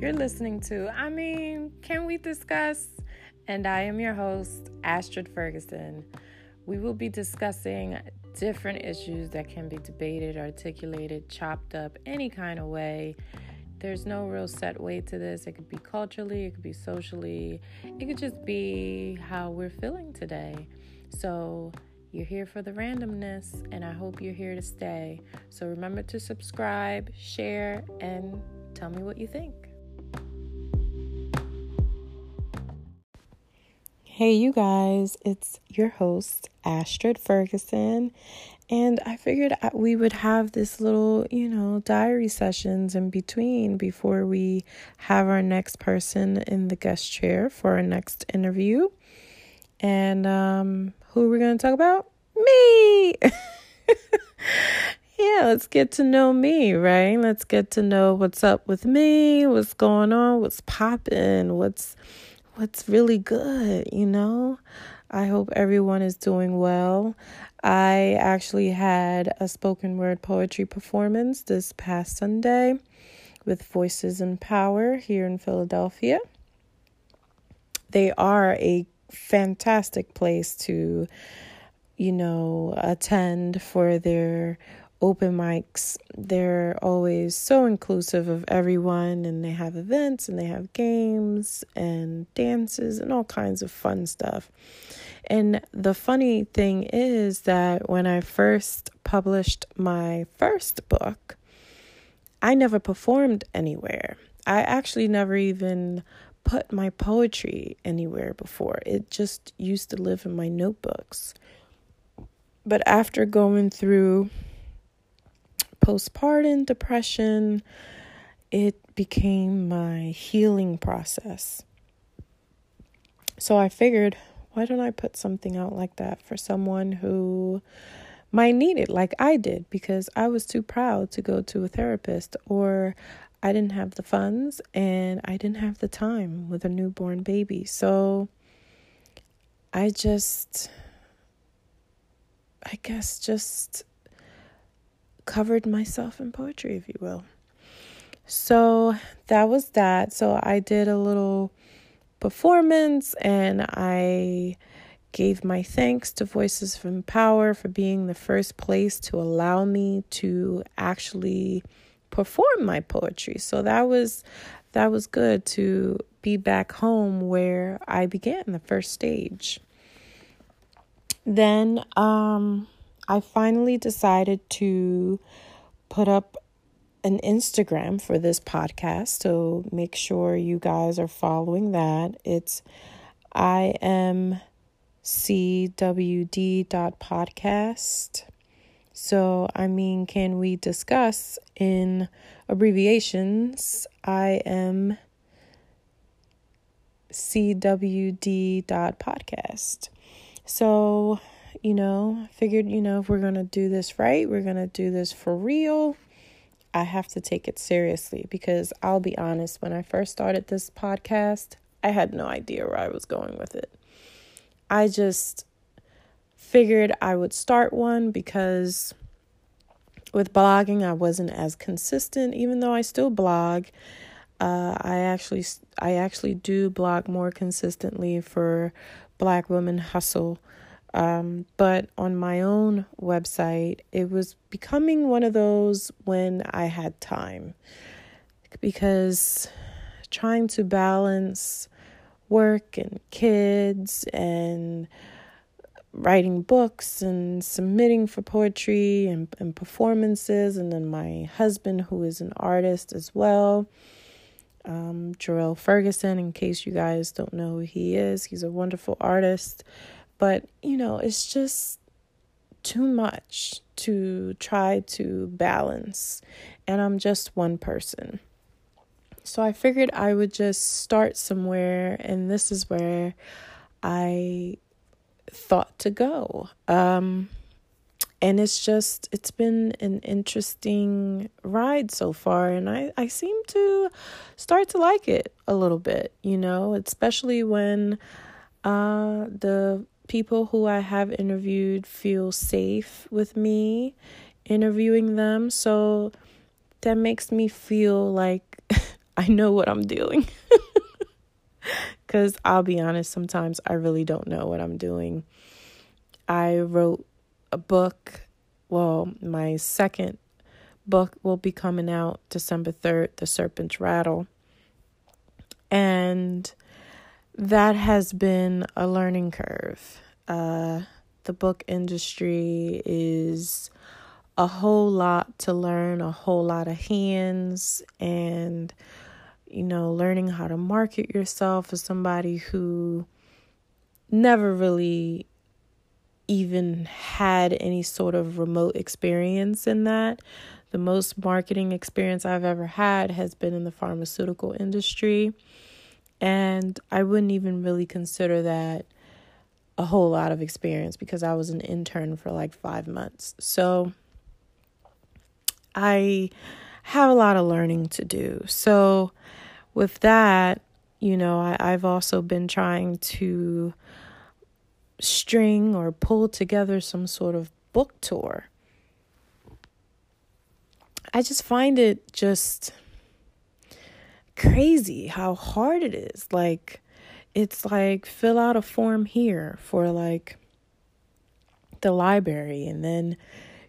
You're listening to, I mean, can we discuss? And I am your host, Astrid Ferguson. We will be discussing different issues that can be debated, articulated, chopped up any kind of way. There's no real set way to this. It could be culturally, it could be socially, it could just be how we're feeling today. So, you're here for the randomness, and I hope you're here to stay. So, remember to subscribe, share, and tell me what you think. Hey, you guys, it's your host, Astrid Ferguson, and I figured we would have this little, you know, diary sessions in between before we have our next person in the guest chair for our next interview. And um, who are we're going to talk about? Me! yeah, let's get to know me, right? Let's get to know what's up with me, what's going on, what's popping, what's what's really good, you know? I hope everyone is doing well. I actually had a spoken word poetry performance this past Sunday with Voices in Power here in Philadelphia. They are a fantastic place to, you know, attend for their open mics. They're always so inclusive of everyone, and they have events and they have games and dances and all kinds of fun stuff. And the funny thing is that when I first published my first book, I never performed anywhere. I actually never even put my poetry anywhere before. It just used to live in my notebooks. But after going through postpartum depression, it became my healing process. So I figured, why don't I put something out like that for someone who might need it, like I did, because I was too proud to go to a therapist, or I didn't have the funds and I didn't have the time with a newborn baby. So I just, I guess, just covered myself in poetry, if you will. So that was that. So I did a little performance and I gave my thanks to Voices from Power for being the first place to allow me to actually perform my poetry. So that was that was good to be back home where I began the first stage. Then um I finally decided to put up an Instagram for this podcast. So make sure you guys are following that. It's I am CWD.podcast. So, I mean, can we discuss in abbreviations? I am CWD.podcast. So, you know, figured, you know, if we're going to do this right, we're going to do this for real. I have to take it seriously because I'll be honest, when I first started this podcast, I had no idea where I was going with it. I just figured I would start one because with blogging I wasn't as consistent even though I still blog. Uh, I actually I actually do blog more consistently for Black Women Hustle um, but on my own website, it was becoming one of those when I had time because trying to balance work and kids and writing books and submitting for poetry and, and performances, and then my husband, who is an artist as well. Um, Jarrell Ferguson, in case you guys don't know who he is, he's a wonderful artist. But, you know, it's just too much to try to balance. And I'm just one person. So I figured I would just start somewhere, and this is where I thought to go. Um, and it's just it's been an interesting ride so far and I, I seem to start to like it a little bit you know especially when uh the people who I have interviewed feel safe with me interviewing them. So that makes me feel like I know what I'm doing. Because I'll be honest, sometimes I really don't know what I'm doing. I wrote a book. Well, my second book will be coming out December 3rd, The Serpent's Rattle. And that has been a learning curve. Uh, the book industry is a whole lot to learn, a whole lot of hands, and you know, learning how to market yourself as somebody who never really even had any sort of remote experience in that. The most marketing experience I've ever had has been in the pharmaceutical industry. And I wouldn't even really consider that a whole lot of experience because I was an intern for like five months. So I have a lot of learning to do. So, with that, you know, I, I've also been trying to string or pull together some sort of book tour. I just find it just crazy how hard it is. Like, it's like fill out a form here for like the library, and then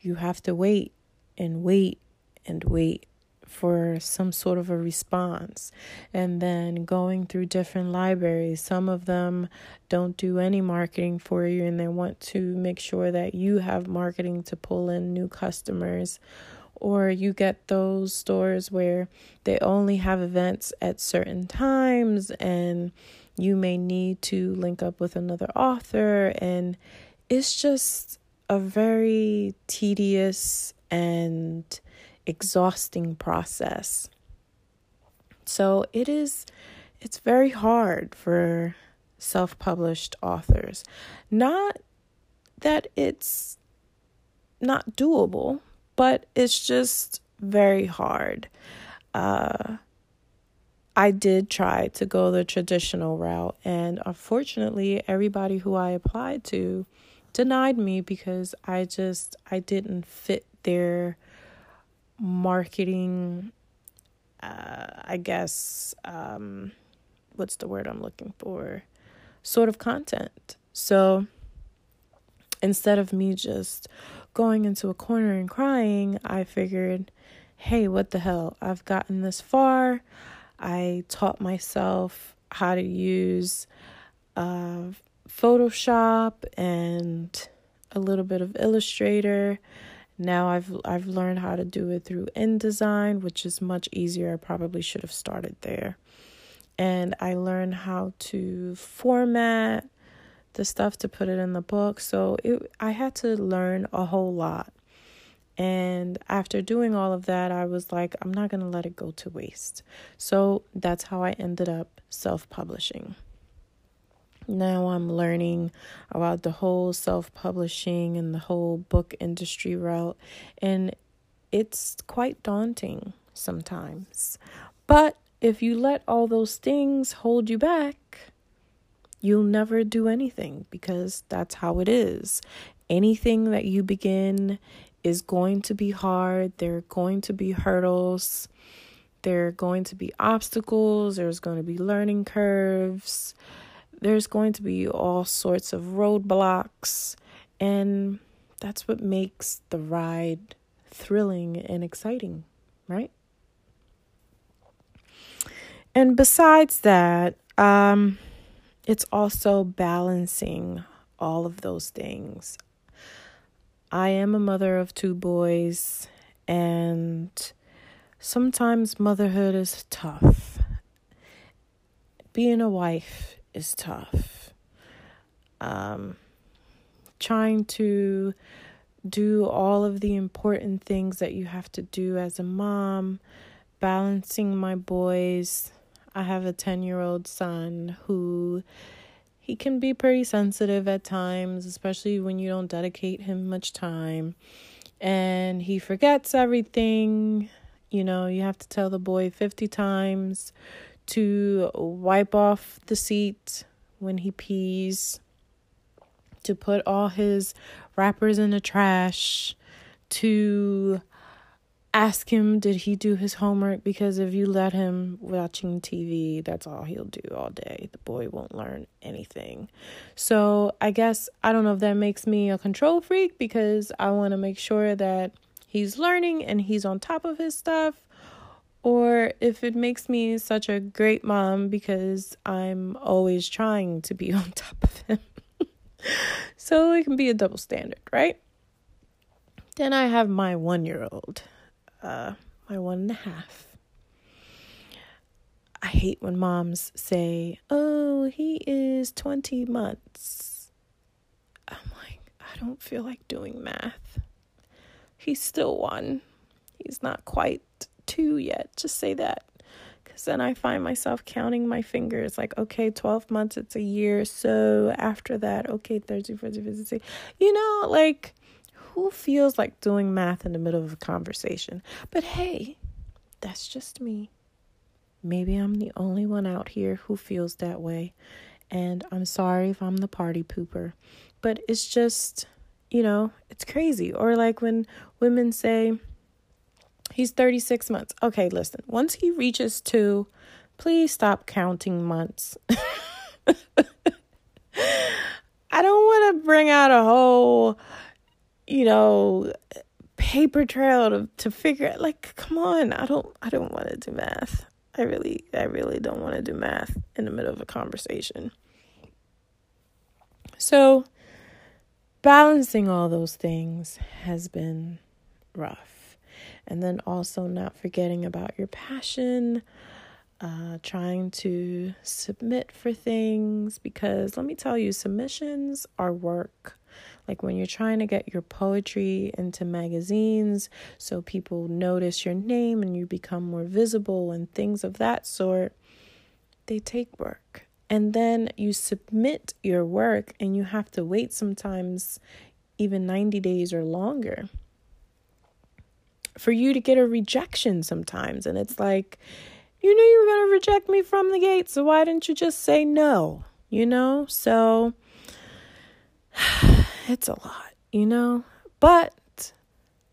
you have to wait and wait and wait for some sort of a response. And then going through different libraries, some of them don't do any marketing for you and they want to make sure that you have marketing to pull in new customers. Or you get those stores where they only have events at certain times and you may need to link up with another author. And it's just a very tedious and exhausting process. So it is it's very hard for self-published authors. Not that it's not doable, but it's just very hard. Uh, I did try to go the traditional route, and unfortunately, everybody who I applied to denied me because I just I didn't fit their marketing uh, I guess um, what's the word I'm looking for? Sort of content. So instead of me just going into a corner and crying, I figured, hey, what the hell? I've gotten this far. I taught myself how to use uh, Photoshop and a little bit of Illustrator now I've I've learned how to do it through InDesign, which is much easier. I probably should have started there. And I learned how to format the stuff to put it in the book. So it I had to learn a whole lot. And after doing all of that, I was like, I'm not going to let it go to waste. So that's how I ended up self publishing. Now I'm learning about the whole self publishing and the whole book industry route, and it's quite daunting sometimes. But if you let all those things hold you back, you'll never do anything because that's how it is. Anything that you begin is going to be hard, there are going to be hurdles, there are going to be obstacles, there's going to be learning curves. There's going to be all sorts of roadblocks, and that's what makes the ride thrilling and exciting, right? And besides that, um, it's also balancing all of those things. I am a mother of two boys, and sometimes motherhood is tough. Being a wife is tough. Um, trying to do all of the important things that you have to do as a mom, balancing my boys. I have a 10 year old son who he can be pretty sensitive at times, especially when you don't dedicate him much time. And he forgets everything. You know, you have to tell the boy 50 times to wipe off the seat when he pees, to put all his wrappers in the trash, to ask him did he do his homework? Because if you let him watching TV that's all he'll do all day. The boy won't learn anything. So i guess i don't know if that makes me a control freak because i want to make sure that he's learning and he's on top of his stuff or if it makes me such a great mom because i'm always trying to be on top of him. So it can be a double standard right? Then i have my one year old uh, my one and a half. I hate when moms say, Oh, he is 20 months. I'm like, I don't feel like doing math. He's still one. He's not quite two yet. Just say that. Because then I find myself counting my fingers like, okay, 12 months, it's a year. So after that, okay, 30, 40, 50, 60. You know, like who feels like doing math in the middle of a conversation? But hey, that's just me. Maybe I'm the only one out here who feels that way. And I'm sorry if I'm the party pooper. But it's just, you know, it's crazy. Or like when women say, he's 36 months. Okay, listen, once he reaches two, please stop counting months. I don't want to bring out a whole you know, paper trail to, to figure like come on, I don't I don't want to do math. I really I really don't want to do math in the middle of a conversation. So balancing all those things has been rough. And then also not forgetting about your passion, uh, trying to submit for things because let me tell you, submissions are work. Like when you're trying to get your poetry into magazines so people notice your name and you become more visible and things of that sort, they take work. And then you submit your work and you have to wait sometimes even 90 days or longer for you to get a rejection sometimes. And it's like, you knew you were going to reject me from the gate, so why didn't you just say no? You know? So it's a lot, you know? But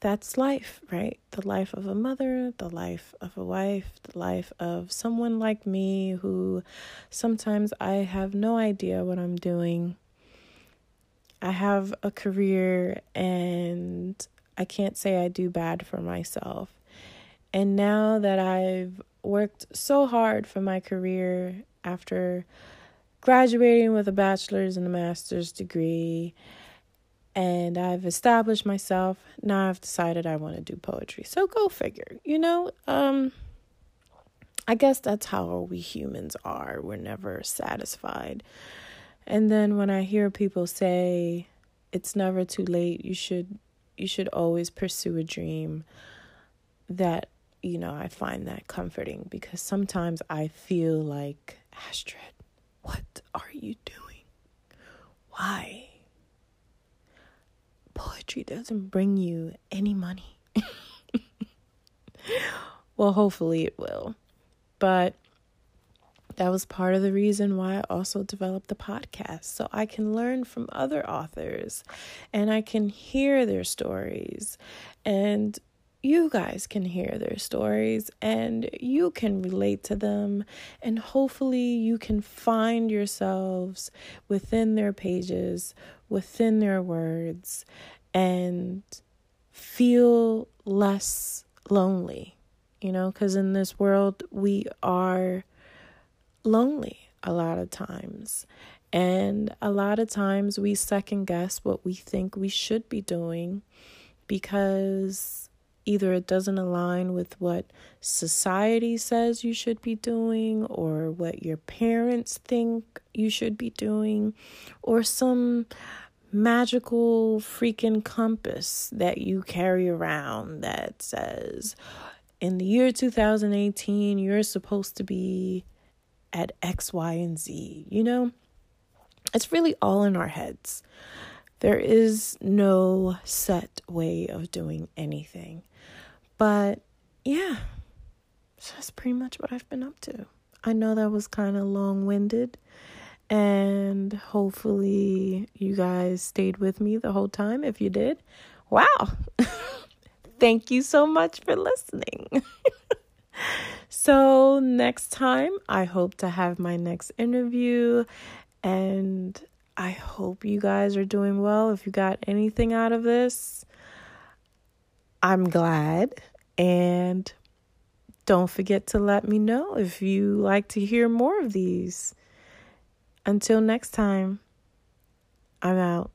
that's life, right? The life of a mother, the life of a wife, the life of someone like me who sometimes I have no idea what I'm doing. I have a career and I can't say I do bad for myself. And now that I've worked so hard for my career after graduating with a bachelor's and a master's degree and I've established myself. Now I've decided I want to do poetry. So go figure. You know, um I guess that's how we humans are. We're never satisfied. And then when I hear people say it's never too late, you should you should always pursue a dream that you know, I find that comforting because sometimes I feel like Astrid, what are you doing? Why? Poetry doesn't bring you any money. well, hopefully it will. But that was part of the reason why I also developed the podcast. So I can learn from other authors and I can hear their stories. And you guys can hear their stories and you can relate to them. And hopefully, you can find yourselves within their pages, within their words, and feel less lonely, you know, because in this world, we are lonely a lot of times. And a lot of times we second guess what we think we should be doing because either it doesn't align with what society says you should be doing or what your parents think you should be doing or some magical freaking compass that you carry around that says in the year 2018 you're supposed to be at X, Y, and Z. You know, it's really all in our heads. There is no set way of doing anything. But yeah, so that's pretty much what I've been up to. I know that was kind of long winded, and hopefully, you guys stayed with me the whole time. If you did, wow. thank you so much for listening. so, next time, I hope to have my next interview and I hope you guys are doing well. If you got anything out of this, I'm glad. And don't forget to let me know if you like to hear more of these. Until next time, I'm out.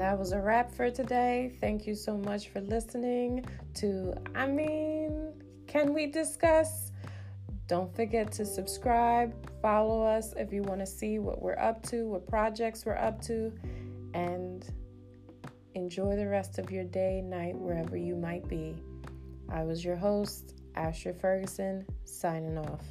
That was a wrap for today. Thank you so much for listening to I mean, can we discuss? Don't forget to subscribe, follow us if you want to see what we're up to, what projects we're up to, and enjoy the rest of your day, night, wherever you might be. I was your host, Astrid Ferguson, signing off.